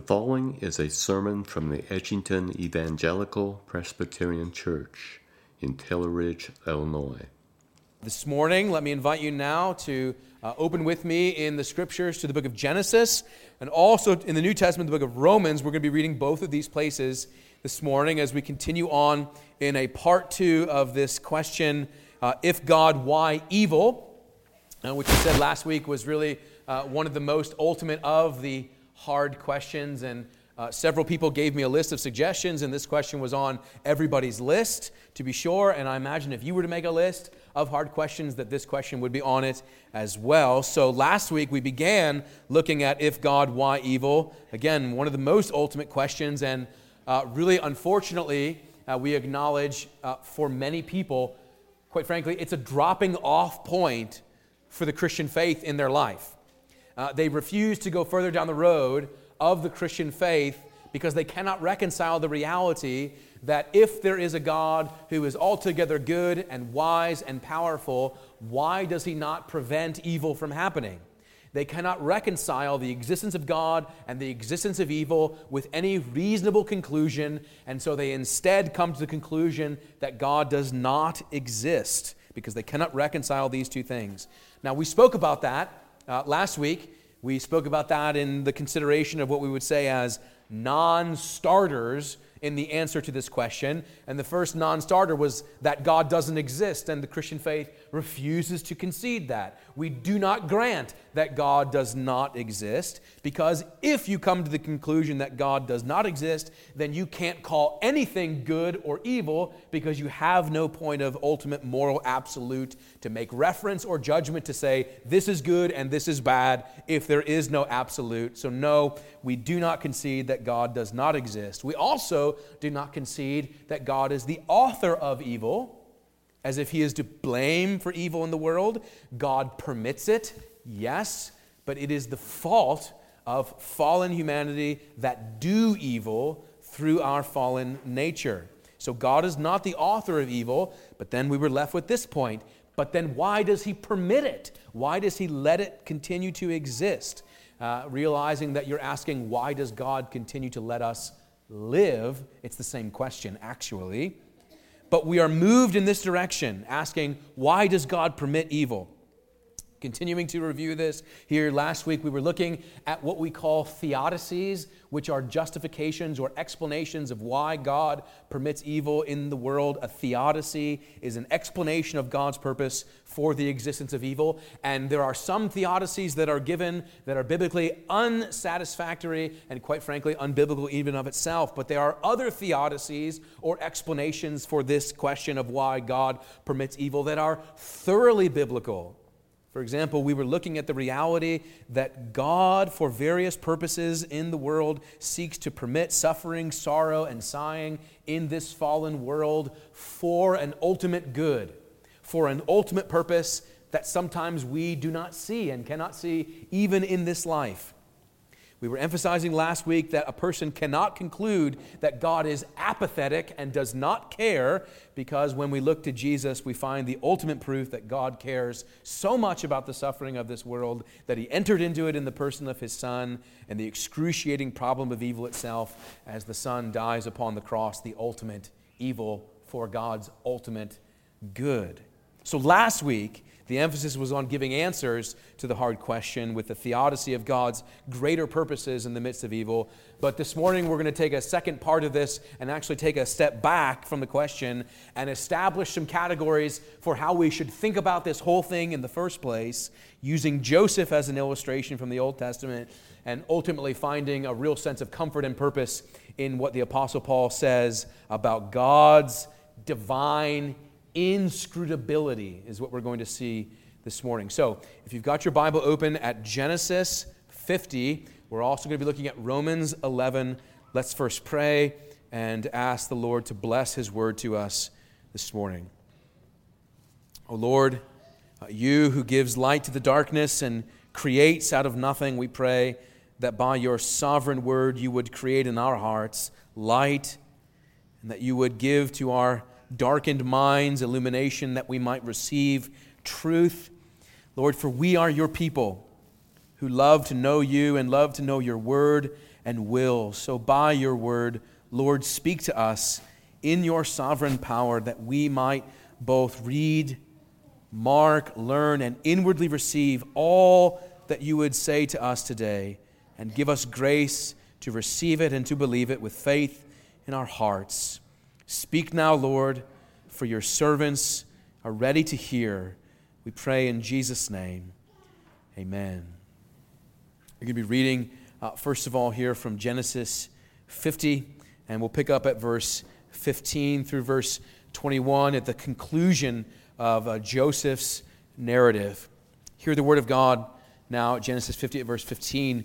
The following is a sermon from the Edgington Evangelical Presbyterian Church in Taylor Ridge, Illinois. This morning, let me invite you now to uh, open with me in the scriptures to the book of Genesis and also in the New Testament, the book of Romans. We're going to be reading both of these places this morning as we continue on in a part two of this question uh, if God, why evil? Uh, which we said last week was really uh, one of the most ultimate of the hard questions. And uh, several people gave me a list of suggestions, and this question was on everybody's list, to be sure. And I imagine if you were to make a list of hard questions, that this question would be on it as well. So last week we began looking at if God, why evil? Again, one of the most ultimate questions, and uh, really, unfortunately, uh, we acknowledge uh, for many people, quite frankly, it's a dropping off point for the Christian faith in their life. Uh, they refuse to go further down the road of the Christian faith because they cannot reconcile the reality that if there is a God who is altogether good and wise and powerful, why does he not prevent evil from happening? They cannot reconcile the existence of God and the existence of evil with any reasonable conclusion, and so they instead come to the conclusion that God does not exist because they cannot reconcile these two things. Now, we spoke about that uh, last week, we spoke about that in the consideration of what we would say as non starters in the answer to this question. And the first non starter was that God doesn't exist, and the Christian faith refuses to concede that. We do not grant that God does not exist, because if you come to the conclusion that God does not exist, then you can't call anything good or evil because you have no point of ultimate moral absolute to make reference or judgment to say this is good and this is bad if there is no absolute. So, no, we do not concede that God does not exist. We also do not concede that God is the author of evil as if he is to blame for evil in the world. God permits it, yes, but it is the fault of fallen humanity that do evil through our fallen nature. So God is not the author of evil, but then we were left with this point. But then why does he permit it? Why does he let it continue to exist? Uh, realizing that you're asking, why does God continue to let us live? It's the same question, actually. But we are moved in this direction, asking, why does God permit evil? Continuing to review this here last week, we were looking at what we call theodicies, which are justifications or explanations of why God permits evil in the world. A theodicy is an explanation of God's purpose for the existence of evil. And there are some theodicies that are given that are biblically unsatisfactory and, quite frankly, unbiblical even of itself. But there are other theodicies or explanations for this question of why God permits evil that are thoroughly biblical for example, we were looking at the reality that God, for various purposes in the world, seeks to permit suffering, sorrow, and sighing in this fallen world for an ultimate good, for an ultimate purpose that sometimes we do not see and cannot see even in this life. We were emphasizing last week that a person cannot conclude that God is apathetic and does not care because when we look to Jesus, we find the ultimate proof that God cares so much about the suffering of this world that he entered into it in the person of his Son and the excruciating problem of evil itself as the Son dies upon the cross, the ultimate evil for God's ultimate good. So last week, the emphasis was on giving answers to the hard question with the theodicy of God's greater purposes in the midst of evil. But this morning, we're going to take a second part of this and actually take a step back from the question and establish some categories for how we should think about this whole thing in the first place, using Joseph as an illustration from the Old Testament, and ultimately finding a real sense of comfort and purpose in what the Apostle Paul says about God's divine inscrutability is what we're going to see this morning. So, if you've got your Bible open at Genesis 50, we're also going to be looking at Romans 11. Let's first pray and ask the Lord to bless his word to us this morning. O oh Lord, uh, you who gives light to the darkness and creates out of nothing, we pray that by your sovereign word you would create in our hearts light and that you would give to our darkened minds, illumination that we might receive truth. Lord, for we are your people who love to know you and love to know your word. and will. So, by your word, Lord, speak to us in your sovereign power that we might both read, mark, learn, and inwardly receive all that you would say to us today, and give us grace to receive it and to believe it with faith in our hearts. Speak now, Lord, for your servants are ready to hear. We pray in Jesus' name. Amen. We're going to be reading, uh, first of all, here from Genesis 50, and we'll pick up at verse 15 through verse 21 at the conclusion of uh, Joseph's narrative. Hear the word of God now, Genesis 50 at verse 15.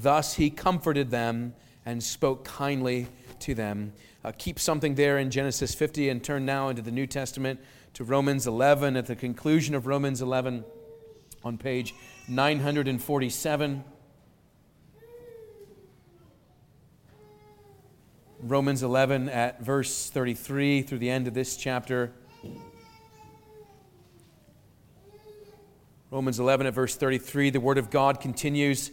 Thus he comforted them and spoke kindly to them. Uh, keep something there in Genesis 50 and turn now into the New Testament to Romans 11 at the conclusion of Romans 11 on page 947. Romans 11 at verse 33 through the end of this chapter. Romans 11 at verse 33, the Word of God continues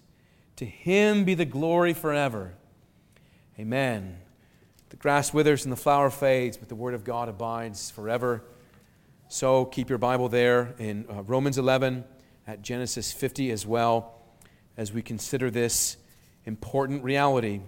To him be the glory forever. Amen. The grass withers and the flower fades, but the word of God abides forever. So keep your Bible there in uh, Romans 11, at Genesis 50 as well, as we consider this important reality.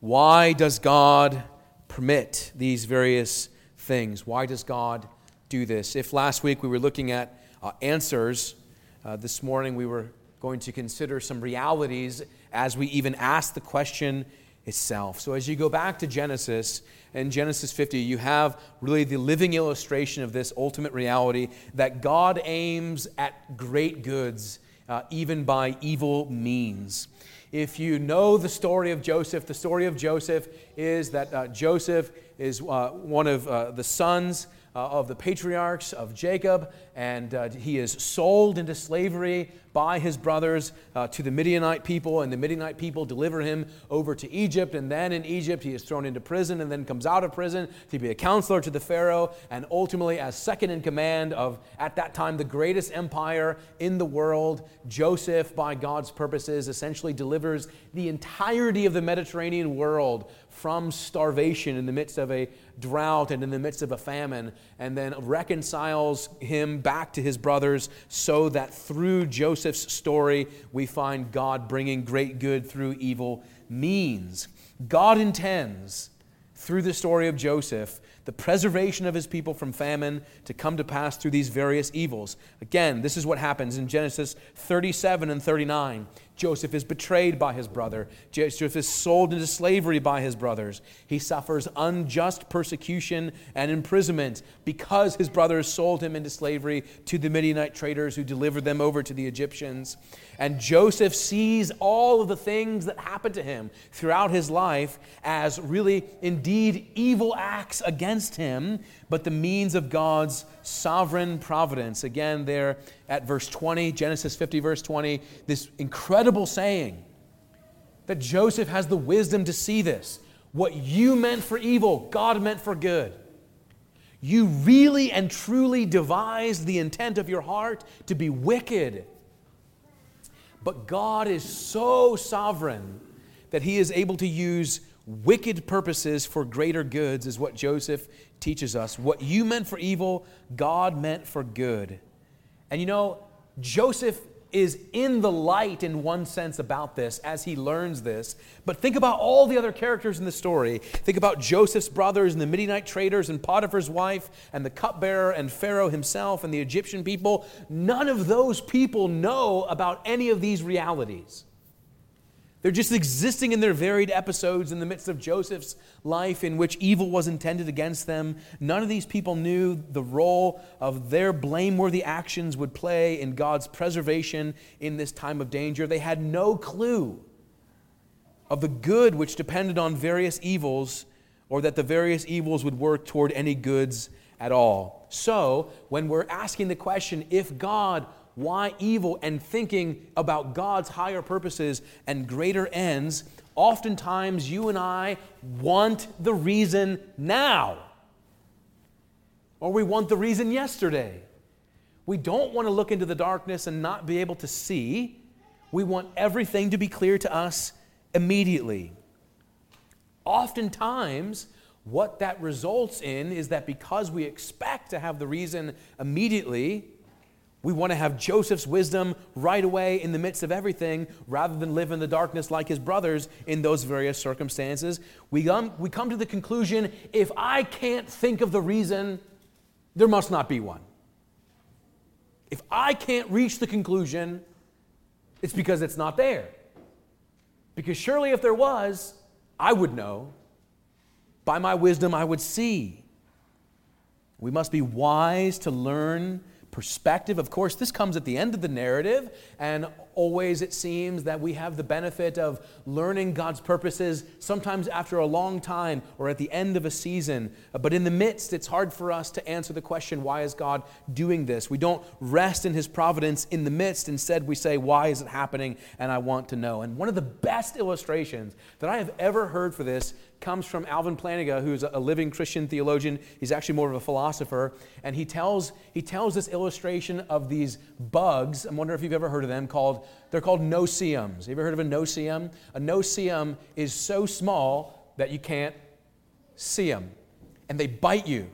Why does God permit these various things? Why does God do this? If last week we were looking at uh, answers, uh, this morning we were going to consider some realities as we even ask the question itself. So, as you go back to Genesis and Genesis 50, you have really the living illustration of this ultimate reality that God aims at great goods, uh, even by evil means. If you know the story of Joseph, the story of Joseph is that uh, Joseph is uh, one of uh, the sons uh, of the patriarchs of Jacob, and uh, he is sold into slavery by his brothers uh, to the Midianite people, and the Midianite people deliver him over to Egypt. And then in Egypt, he is thrown into prison and then comes out of prison to be a counselor to the Pharaoh, and ultimately, as second in command of, at that time, the greatest empire in the world, Joseph, by God's purposes, essentially delivers the entirety of the Mediterranean world from starvation in the midst of a drought and in the midst of a famine, and then reconciles him back to his brothers so that through Joseph's story, we find God bringing great good through evil means. God intends, through the story of Joseph, the preservation of his people from famine to come to pass through these various evils. Again, this is what happens in Genesis 37 and 39. Joseph is betrayed by his brother. Joseph is sold into slavery by his brothers. He suffers unjust persecution and imprisonment because his brothers sold him into slavery to the Midianite traders who delivered them over to the Egyptians. And Joseph sees all of the things that happen to him throughout his life as really, indeed, evil acts against him, but the means of God's sovereign providence. Again, there at verse 20, Genesis 50, verse 20, this incredible saying that Joseph has the wisdom to see this. What you meant for evil, God meant for good. You really and truly devised the intent of your heart to be wicked. But God is so sovereign that he is able to use wicked purposes for greater goods, is what Joseph teaches us. What you meant for evil, God meant for good. And you know, Joseph is in the light in one sense about this as he learns this. But think about all the other characters in the story. Think about Joseph's brothers and the Midianite traders and Potiphar's wife and the cupbearer and Pharaoh himself and the Egyptian people. None of those people know about any of these realities. They're just existing in their varied episodes in the midst of Joseph's life in which evil was intended against them. None of these people knew the role of their blameworthy actions would play in God's preservation in this time of danger. They had no clue of the good which depended on various evils or that the various evils would work toward any goods at all. So, when we're asking the question, if God why evil and thinking about God's higher purposes and greater ends, oftentimes you and I want the reason now. Or we want the reason yesterday. We don't want to look into the darkness and not be able to see. We want everything to be clear to us immediately. Oftentimes, what that results in is that because we expect to have the reason immediately, we want to have Joseph's wisdom right away in the midst of everything rather than live in the darkness like his brothers in those various circumstances. We, um, we come to the conclusion if I can't think of the reason, there must not be one. If I can't reach the conclusion, it's because it's not there. Because surely if there was, I would know. By my wisdom, I would see. We must be wise to learn perspective. Of course, this comes at the end of the narrative, and always it seems that we have the benefit of learning God's purposes sometimes after a long time or at the end of a season. But in the midst, it's hard for us to answer the question, why is God doing this? We don't rest in His providence in the midst. Instead, we say, why is it happening? And I want to know. And one of the best illustrations that I have ever heard for this comes from Alvin Plantinga, who's a living Christian theologian. He's actually more of a philosopher. And he tells, he tells this illustration of these bugs. I'm wondering if you've ever heard of them, called, they're called no-see-ums. You ever heard of a no-see-um? A no-see-um is so small that you can't see them. And they bite you.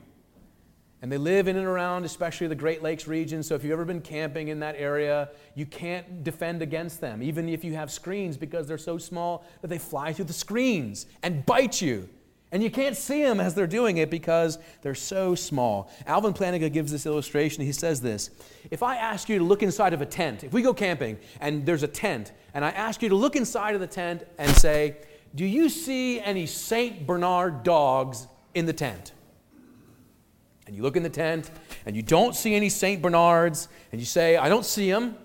And they live in and around, especially the Great Lakes region. So if you've ever been camping in that area, you can't defend against them, even if you have screens, because they're so small that they fly through the screens and bite you. And you can't see them as they're doing it because they're so small. Alvin Plantinga gives this illustration. He says this If I ask you to look inside of a tent, if we go camping and there's a tent, and I ask you to look inside of the tent and say, Do you see any St. Bernard dogs in the tent? And you look in the tent and you don't see any St. Bernards, and you say, I don't see them,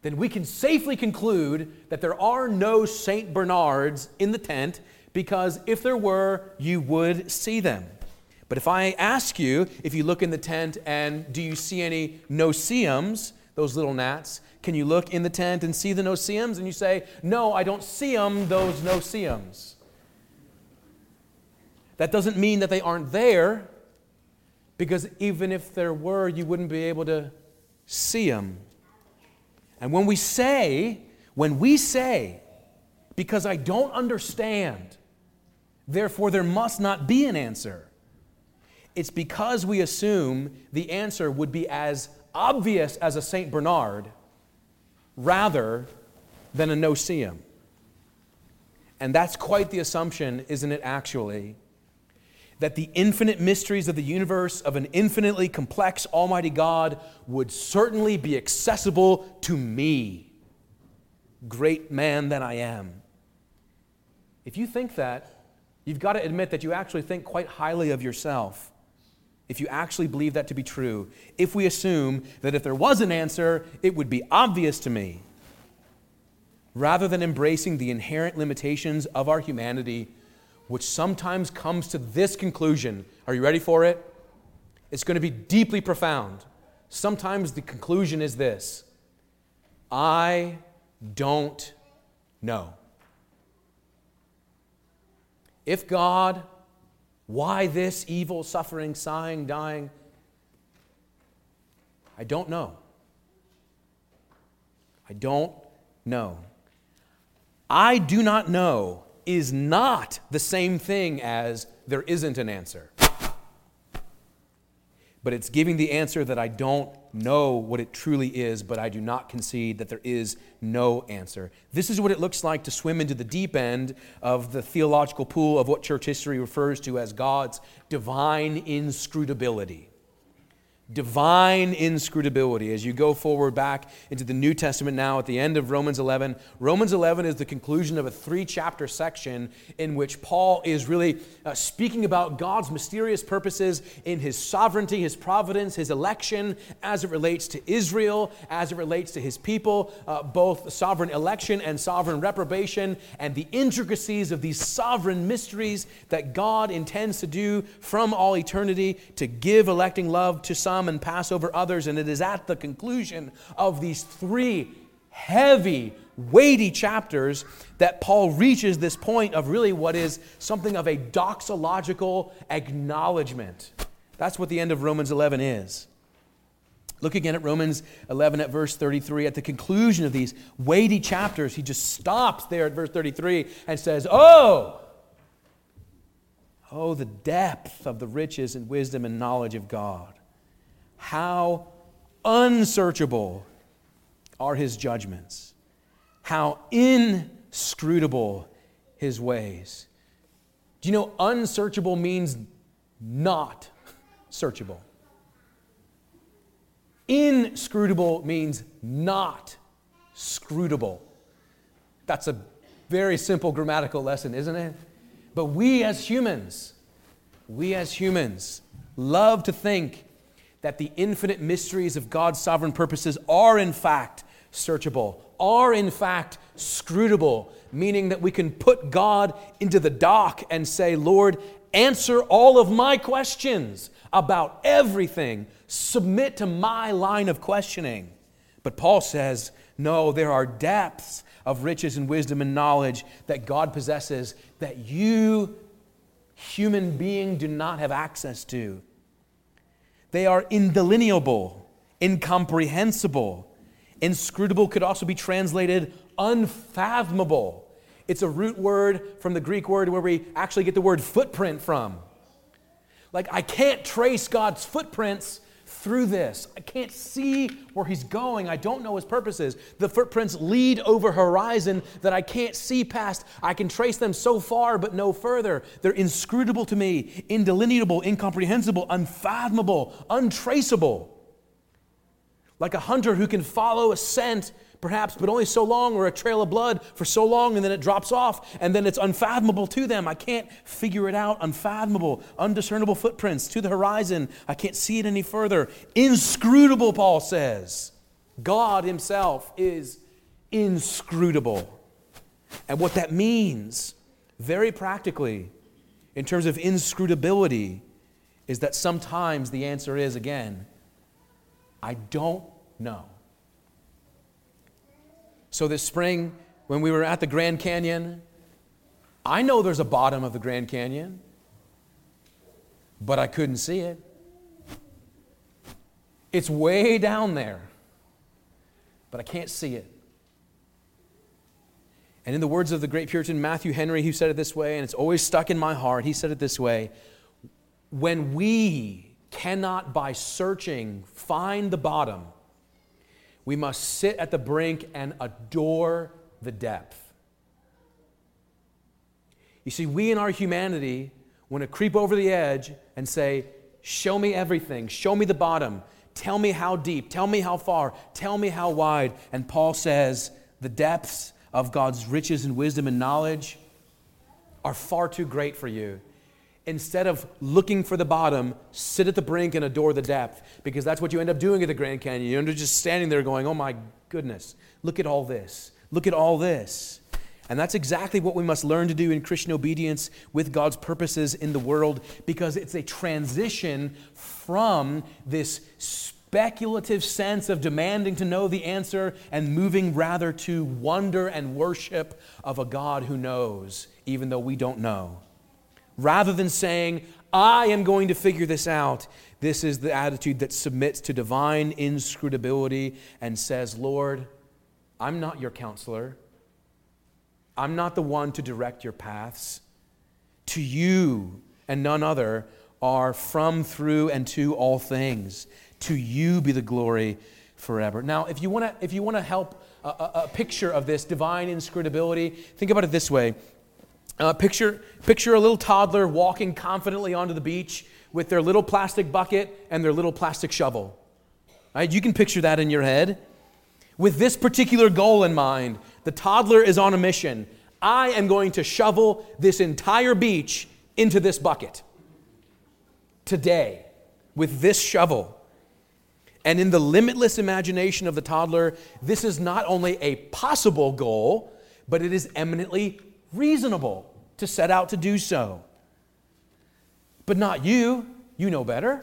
then we can safely conclude that there are no St. Bernards in the tent because if there were, you would see them. But if I ask you, if you look in the tent and do you see any no-see-ums, those little gnats, can you look in the tent and see the no-see-ums? And you say, no, I don't see them, those no-see-ums. That doesn't mean that they aren't there. Because even if there were, you wouldn't be able to see them. And when we say, when we say, because I don't understand, therefore there must not be an answer, it's because we assume the answer would be as obvious as a St. Bernard rather than a no-see-um. And that's quite the assumption, isn't it, actually? That the infinite mysteries of the universe of an infinitely complex Almighty God would certainly be accessible to me, great man that I am. If you think that, you've got to admit that you actually think quite highly of yourself. If you actually believe that to be true, if we assume that if there was an answer, it would be obvious to me, rather than embracing the inherent limitations of our humanity which sometimes comes to this conclusion. Are you ready for it? It's going to be deeply profound. Sometimes the conclusion is this I don't know. If God, why this evil, suffering, sighing, dying? I don't know. I don't know. I do not know is not the same thing as there isn't an answer. But it's giving the answer that I don't know what it truly is, but I do not concede that there is no answer. This is what it looks like to swim into the deep end of the theological pool of what church history refers to as God's divine inscrutability divine inscrutability. As you go forward back into the New Testament now at the end of Romans 11, Romans 11 is the conclusion of a three chapter section in which Paul is really uh, speaking about God's mysterious purposes in his sovereignty, his providence, his election as it relates to Israel, as it relates to his people, uh, both sovereign election and sovereign reprobation, and the intricacies of these sovereign mysteries that God intends to do from all eternity to give electing love to some and pass over others. And it is at the conclusion of these three heavy, weighty chapters that Paul reaches this point of really what is something of a doxological acknowledgement. That's what the end of Romans 11 is. Look again at Romans 11 at verse 33. At the conclusion of these weighty chapters, he just stops there at verse 33 and says, Oh, oh, the depth of the riches and wisdom and knowledge of God. How unsearchable are his judgments, how inscrutable his ways. Do you know unsearchable means not searchable? Inscrutable means not scrutable. That's a very simple grammatical lesson, isn't it? But we as humans, we as humans love to think that the infinite mysteries of God's sovereign purposes are, in fact, searchable, are, in fact, scrutable, meaning that we can put God into the dock and say, Lord, answer all of my questions about everything, submit to my line of questioning. But Paul says, no, there are depths of riches and wisdom and knowledge that God possesses that you, human being, do not have access to. They are indelineable, incomprehensible. Inscrutable could also be translated unfathomable. It's a root word from the Greek word where we actually get the word footprint from. Like, I can't trace God's footprints through this. I can't see where he's going. I don't know his purposes. The footprints lead over horizon that I can't see past. I can trace them so far, but no further. They're inscrutable to me, indelineable, incomprehensible, unfathomable, untraceable. Like a hunter who can follow a scent perhaps, but only so long, or a trail of blood for so long, and then it drops off, and then it's unfathomable to them. I can't figure it out. Unfathomable, undiscernible footprints to the horizon. I can't see it any further. Inscrutable, Paul says. God Himself is inscrutable. And what that means, very practically, in terms of inscrutability, is that sometimes the answer is again, I don't know. So this spring, when we were at the Grand Canyon, I know there's a bottom of the Grand Canyon, but I couldn't see it. It's way down there, but I can't see it. And in the words of the great Puritan Matthew Henry, who said it this way, and it's always stuck in my heart, he said it this way When we cannot, by searching, find the bottom, we must sit at the brink and adore the depth. You see, we in our humanity want to creep over the edge and say, Show me everything, show me the bottom, tell me how deep, tell me how far, tell me how wide. And Paul says, The depths of God's riches and wisdom and knowledge are far too great for you instead of looking for the bottom, sit at the brink and adore the depth. Because that's what you end up doing at the Grand Canyon. You end up just standing there going, oh my goodness, look at all this. Look at all this. And that's exactly what we must learn to do in Christian obedience with God's purposes in the world because it's a transition from this speculative sense of demanding to know the answer and moving rather to wonder and worship of a God who knows, even though we don't know. Rather than saying, I am going to figure this out, this is the attitude that submits to divine inscrutability and says, Lord, I'm not your counselor. I'm not the one to direct your paths. To you and none other are from, through, and to all things. To you be the glory forever. Now, if you want to, if you want to help a, a, a, picture of this divine inscrutability, think about it this way. Uh, picture, picture a little toddler walking confidently onto the beach with their little plastic bucket and their little plastic shovel. Right? You can picture that in your head. With this particular goal in mind, the toddler is on a mission. I am going to shovel this entire beach into this bucket today with this shovel. And in the limitless imagination of the toddler, this is not only a possible goal, but it is eminently reasonable to set out to do so. But not you. You know better.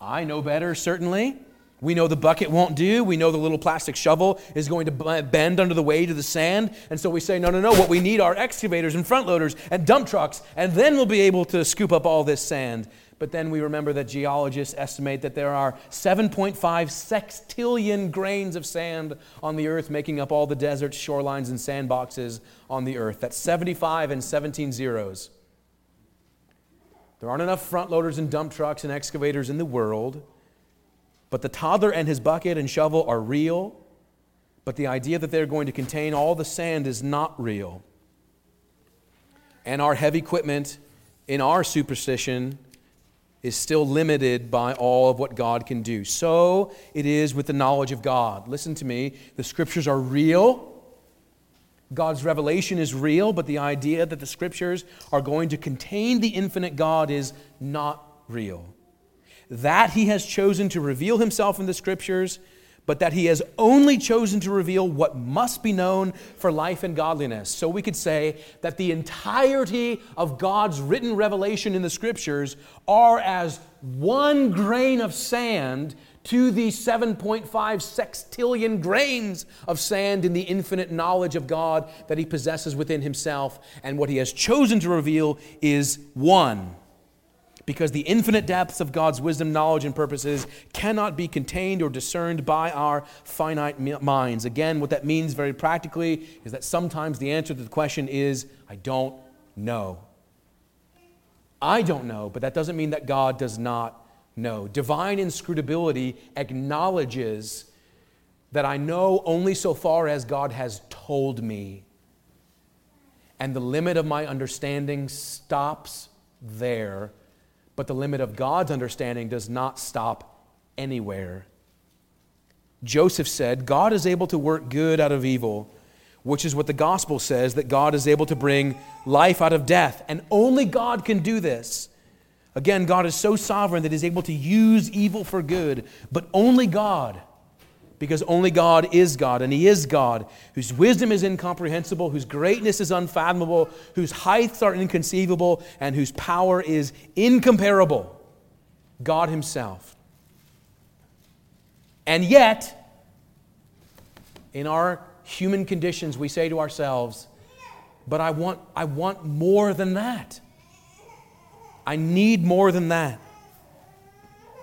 I know better, certainly. We know the bucket won't do. We know the little plastic shovel is going to bend under the weight of the sand. And so we say, no, no, no. What we need are excavators and front loaders and dump trucks, and then we'll be able to scoop up all this sand. But then we remember that geologists estimate that there are 7.5 sextillion grains of sand on the earth, making up all the deserts, shorelines, and sandboxes on the earth. That's 75 and 17 zeros. There aren't enough front loaders and dump trucks and excavators in the world. But the toddler and his bucket and shovel are real, but the idea that they're going to contain all the sand is not real. And our heavy equipment in our superstition is still limited by all of what God can do. So it is with the knowledge of God. Listen to me, the scriptures are real. God's revelation is real, but the idea that the scriptures are going to contain the infinite God is not real that he has chosen to reveal himself in the scriptures, but that he has only chosen to reveal what must be known for life and godliness. So we could say that the entirety of God's written revelation in the scriptures are as one grain of sand to the 7.5 sextillion grains of sand in the infinite knowledge of God that he possesses within himself. And what he has chosen to reveal is one because the infinite depths of God's wisdom, knowledge, and purposes cannot be contained or discerned by our finite minds. Again, what that means very practically is that sometimes the answer to the question is, I don't know. I don't know, but that doesn't mean that God does not know. Divine inscrutability acknowledges that I know only so far as God has told me. And the limit of my understanding stops there but the limit of God's understanding does not stop anywhere. Joseph said, God is able to work good out of evil, which is what the gospel says that God is able to bring life out of death. And only God can do this. Again, God is so sovereign that He's able to use evil for good, but only God because only God is God, and He is God, whose wisdom is incomprehensible, whose greatness is unfathomable, whose heights are inconceivable, and whose power is incomparable. God Himself. And yet, in our human conditions, we say to ourselves, but I want, I want more than that. I need more than that.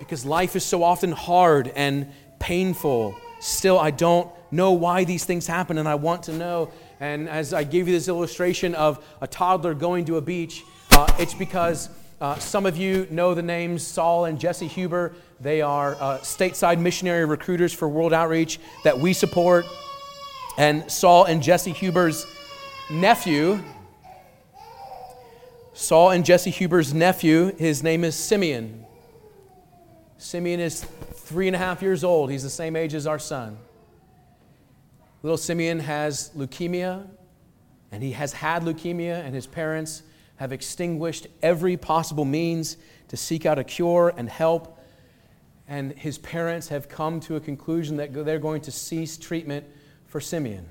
Because life is so often hard and painful still I don't know why these things happen and I want to know. And as I gave you this illustration of a toddler going to a beach, uh, it's because uh, some of you know the names Saul and Jesse Huber. They are uh, stateside missionary recruiters for World Outreach that we support. And Saul and Jesse Huber's nephew, Saul and Jesse Huber's nephew, his name is Simeon. Simeon is three and a half years old. He's the same age as our son. Little Simeon has leukemia, and he has had leukemia, and his parents have extinguished every possible means to seek out a cure and help. And his parents have come to a conclusion that they're going to cease treatment for Simeon.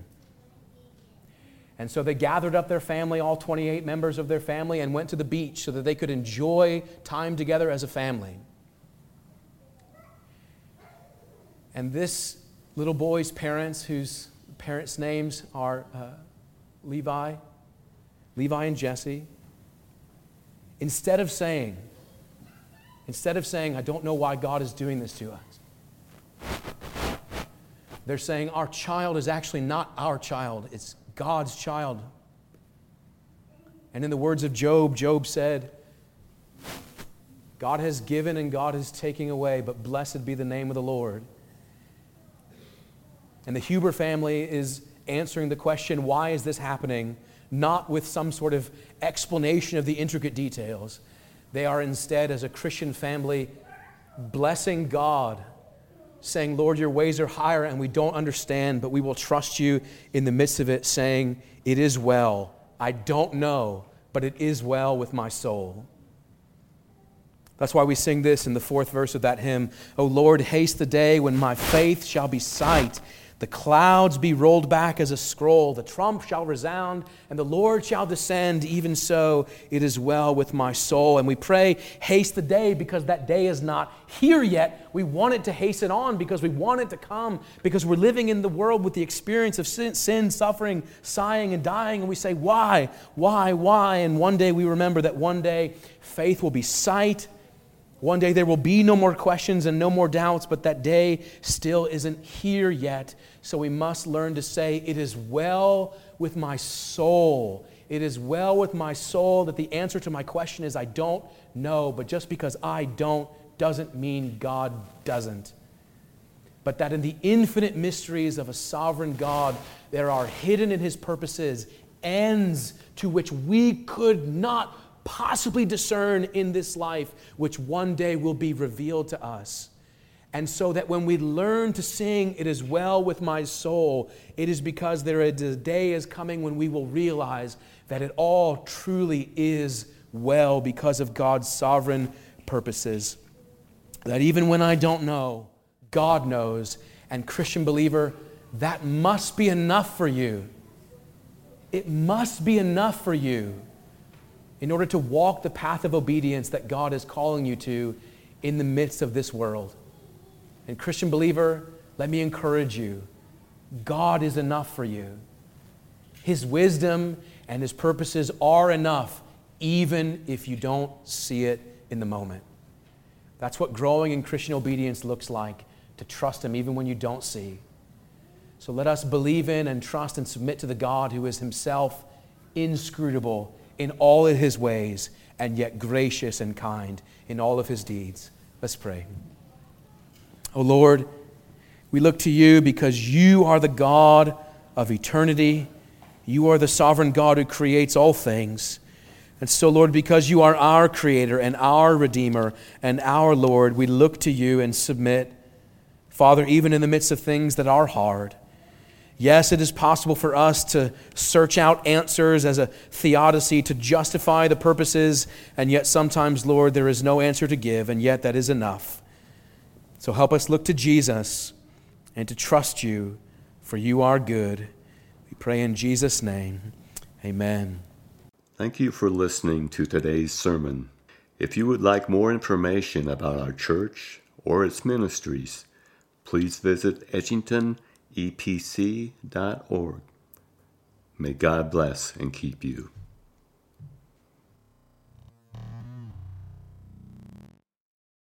And so they gathered up their family, all 28 members of their family, and went to the beach so that they could enjoy time together as a family. And this little boy's parents, whose parents' names are uh, Levi, Levi and Jesse, instead of saying, instead of saying, I don't know why God is doing this to us, they're saying, Our child is actually not our child, it's God's child. And in the words of Job, Job said, God has given and God is taking away, but blessed be the name of the Lord. And the Huber family is answering the question, why is this happening? Not with some sort of explanation of the intricate details. They are instead, as a Christian family, blessing God, saying, Lord, your ways are higher and we don't understand, but we will trust you in the midst of it, saying, It is well. I don't know, but it is well with my soul. That's why we sing this in the fourth verse of that hymn O Lord, haste the day when my faith shall be sight the clouds be rolled back as a scroll, the trump shall resound, and the Lord shall descend. Even so, it is well with my soul. And we pray, haste the day, because that day is not here yet. We want it to hasten on because we want it to come, because we're living in the world with the experience of sin, sin suffering, sighing, and dying. And we say, why, why, why? And one day we remember that one day faith will be sight one day there will be no more questions and no more doubts, but that day still isn't here yet. So we must learn to say, It is well with my soul. It is well with my soul that the answer to my question is, I don't know. But just because I don't doesn't mean God doesn't. But that in the infinite mysteries of a sovereign God, there are hidden in his purposes ends to which we could not possibly discern in this life, which one day will be revealed to us. And so that when we learn to sing, It is well with my soul, it is because there is a day is coming when we will realize that it all truly is well because of God's sovereign purposes. That even when I don't know, God knows. And, Christian believer, that must be enough for you. It must be enough for you in order to walk the path of obedience that God is calling you to in the midst of this world. And, Christian believer, let me encourage you God is enough for you. His wisdom and His purposes are enough, even if you don't see it in the moment. That's what growing in Christian obedience looks like to trust Him even when you don't see. So let us believe in and trust and submit to the God who is Himself inscrutable in all of his ways, and yet gracious and kind in all of his deeds. Let's pray. O oh Lord, we look to you because you are the God of eternity. You are the sovereign God who creates all things. And so, Lord, because you are our Creator and our Redeemer and our Lord, we look to you and submit. Father, even in the midst of things that are hard, Yes, it is possible for us to search out answers as a theodicy to justify the purposes, and yet sometimes, Lord, there is no answer to give, and yet that is enough. So help us look to Jesus and to trust you, for you are good. We pray in Jesus' name. Amen. Thank you for listening to today's sermon. If you would like more information about our church or its ministries, please visit Edgington epc.org. May God bless and keep you.